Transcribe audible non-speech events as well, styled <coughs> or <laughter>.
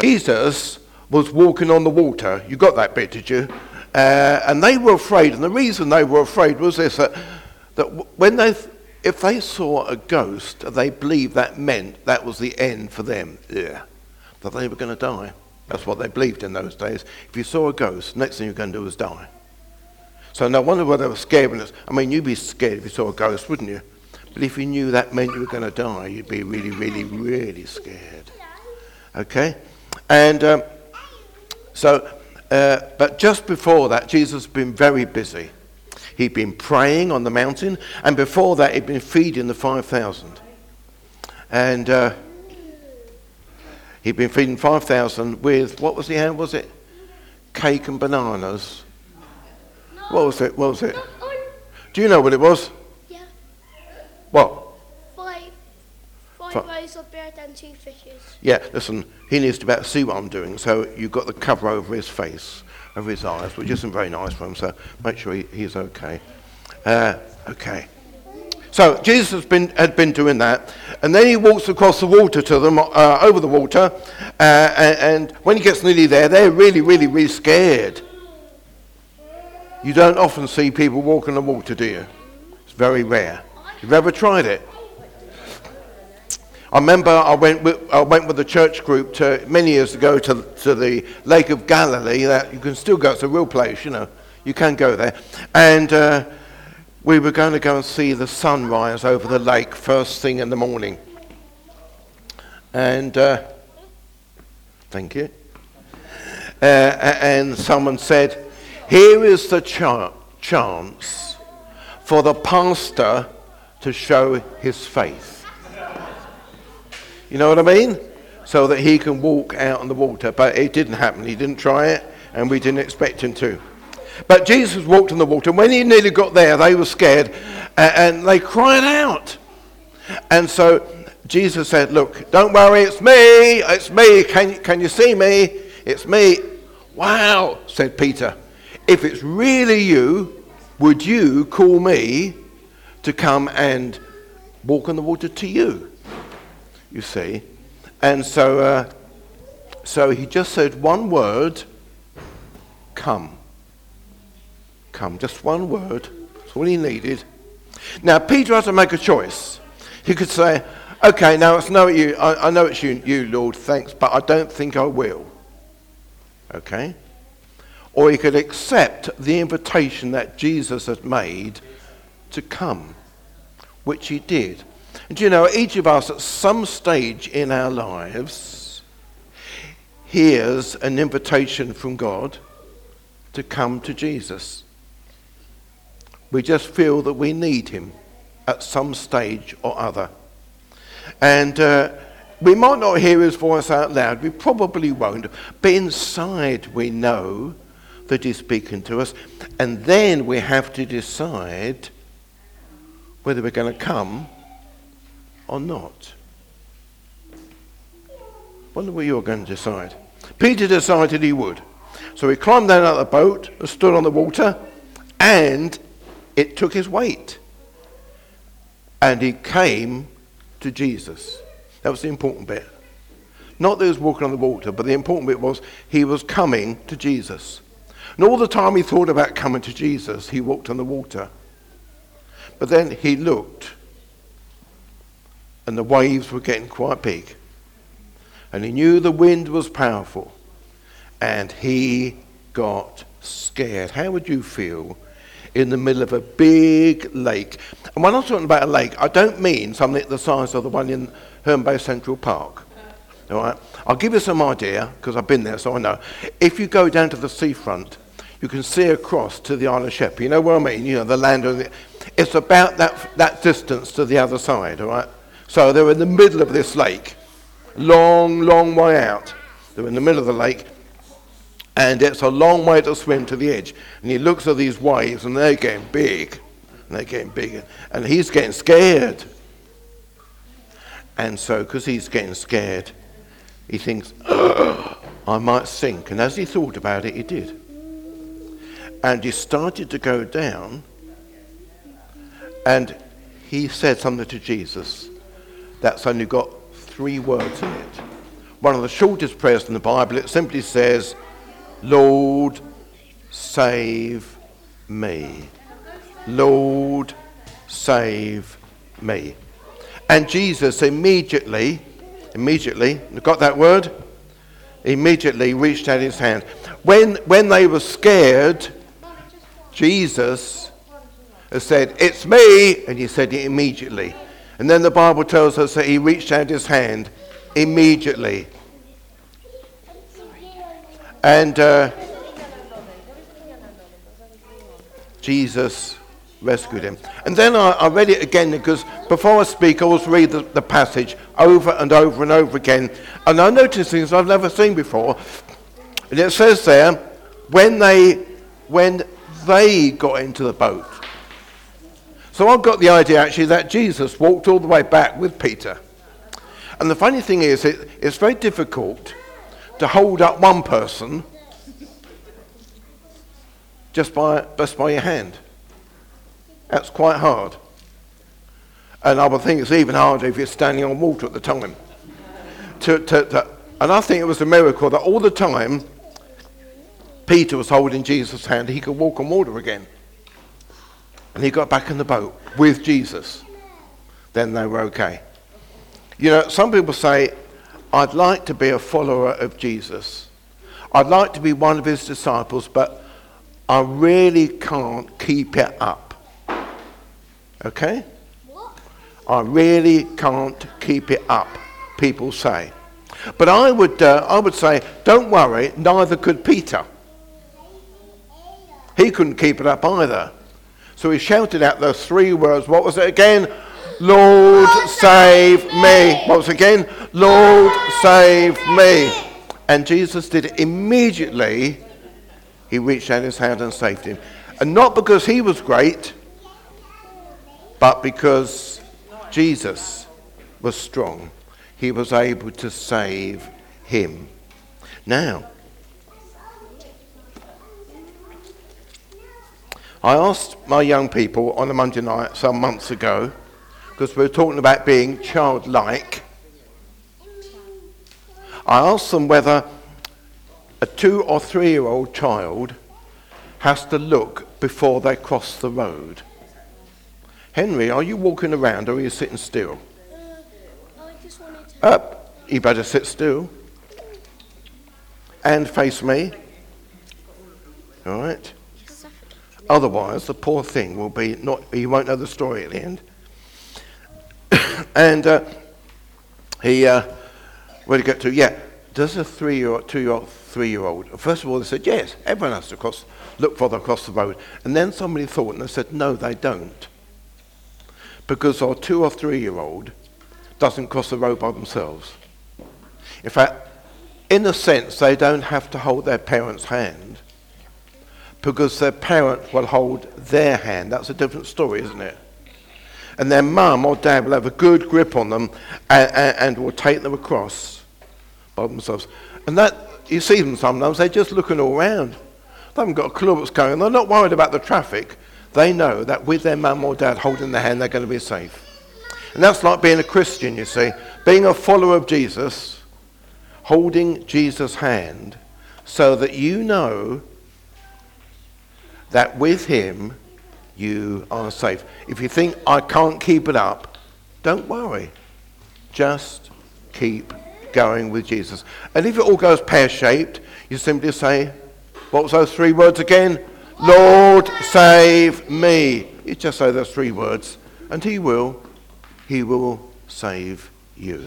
Jesus was walking on the water. You got that bit, did you? Uh, and they were afraid, and the reason they were afraid was this that, that when they, if they saw a ghost, they believed that meant that was the end for them. Yeah. That they were going to die. That's what they believed in those days. If you saw a ghost, next thing you're going to do is die. So no wonder why they were scared. When I mean, you'd be scared if you saw a ghost, wouldn't you? But if you knew that meant you were going to die, you'd be really, really, really scared. Okay? And um, so, uh, but just before that, Jesus had been very busy. He'd been praying on the mountain, and before that, he'd been feeding the 5,000. And uh, he'd been feeding 5,000 with, what was he hand, was it? Cake and bananas. What was it? What was it? Do you know what it was? What? Five. Loaves of bread and two fishes. Yeah, listen, he needs to about see what I'm doing, so you've got the cover over his face, over his eyes, which isn't very nice for him, so make sure he, he's okay. Uh, okay. So Jesus has been, had been doing that, and then he walks across the water to them, uh, over the water, uh, and, and when he gets nearly there, they're really, really, really scared. You don't often see people walk on the water, do you? It's very rare. You've ever tried it? I remember I went with, I went with church group to, many years ago to, to the Lake of Galilee. That you can still go. It's a real place, you know. You can go there. And uh, we were going to go and see the sunrise over the lake first thing in the morning. And uh, thank you. Uh, and someone said, "Here is the cha- chance for the pastor to show his faith." You know what I mean? So that he can walk out on the water. But it didn't happen. He didn't try it, and we didn't expect him to. But Jesus walked on the water. When he nearly got there, they were scared and they cried out. And so Jesus said, Look, don't worry, it's me, it's me. Can, can you see me? It's me. Wow, said Peter. If it's really you, would you call me to come and walk on the water to you? You see. And so, uh, so he just said one word, come. Come, just one word. That's all he needed. Now, Peter had to make a choice. He could say, okay, now it's no, you, I, I know it's you, you, Lord, thanks, but I don't think I will. Okay? Or he could accept the invitation that Jesus had made to come, which he did. And you know, each of us at some stage in our lives hears an invitation from God to come to Jesus. We just feel that we need him at some stage or other. And uh, we might not hear his voice out loud, we probably won't, but inside we know that he's speaking to us. And then we have to decide whether we're going to come or not. Wonder what you're going to decide. Peter decided he would. So he climbed down out of the boat and stood on the water, and it took his weight. And he came to Jesus. That was the important bit. Not that he was walking on the water, but the important bit was he was coming to Jesus. And all the time he thought about coming to Jesus, he walked on the water. But then he looked and the waves were getting quite big. And he knew the wind was powerful. And he got scared. How would you feel in the middle of a big lake? And when I'm talking about a lake, I don't mean something the size of the one in Herne Bay Central Park. All right? I'll give you some idea, because I've been there, so I know. If you go down to the seafront, you can see across to the Isle of Sheppey. You know what I mean? You know, the land of the, It's about that, that distance to the other side, all right? So they're in the middle of this lake, long, long way out. They're in the middle of the lake, and it's a long way to swim to the edge. And he looks at these waves, and they're getting big, and they're getting bigger, and he's getting scared. And so, because he's getting scared, he thinks, "Ugh, I might sink. And as he thought about it, he did. And he started to go down, and he said something to Jesus that's only got three words in it. one of the shortest prayers in the Bible. It simply says, Lord, save me. Lord, save me. And Jesus immediately, immediately, got that word? Immediately reached out his hand. When, when they were scared, Jesus said, It's me. And he said it immediately. And then the Bible tells us that he reached out his hand immediately. And uh, Jesus rescued him. And then I, I, read it again because before I speak, I always read the, the, passage over and over and over again. And I noticed things I've never seen before. And it says there, when they, when they got into the boat. So I've got the idea actually that Jesus walked all the way back with Peter. And the funny thing is, it, it's very difficult to hold up one person just by, just by your hand. That's quite hard. And I would think it's even harder if you're standing on water at the time. To, to, to, and I think it was a miracle that all the time Peter was holding Jesus' hand, he could walk on water again. And he got back in the boat with Jesus. Then they were okay. You know, some people say, I'd like to be a follower of Jesus. I'd like to be one of his disciples, but I really can't keep it up. Okay? I really can't keep it up, people say. But I would, uh, I would say, don't worry, neither could Peter. He couldn't keep it up either. So he shouted out those three words. What was it again? Lord, save me. What was it again? Lord, save me. And Jesus did it immediately. He reached out his hand and saved him. And not because he was great, but because Jesus was strong, he was able to save him. Now, I asked my young people on a Monday night some months ago, because we were talking about being childlike. I asked them whether a two or three year old child has to look before they cross the road. Henry, are you walking around or are you sitting still? Up. You better sit still. And face me. All right. Otherwise, the poor thing will be not, he won't know the story at the end. <coughs> and uh, he, uh, where did he get to? Yeah, does a three year old, two year old, three year old, first of all, they said, yes, everyone has to cross, look for them across the road. And then somebody thought and they said, no, they don't because our two or three year old doesn't cross the road by themselves. In fact, in a sense, they don't have to hold their parent's hand because their parent will hold their hand. That's a different story, isn't it? And their mum or dad will have a good grip on them and, and, and will take them across by themselves. And that, you see them sometimes, they're just looking all around. They haven't got a clue what's going on. They're not worried about the traffic. They know that with their mum or dad holding their hand, they're going to be safe. And that's like being a Christian, you see. Being a follower of Jesus, holding Jesus' hand, so that you know that with him you are safe. If you think, I can't keep it up, don't worry. Just keep going with Jesus. And if it all goes pear shaped, you simply say, what was those three words again? Lord, save me. You just say those three words, and He will, He will save you.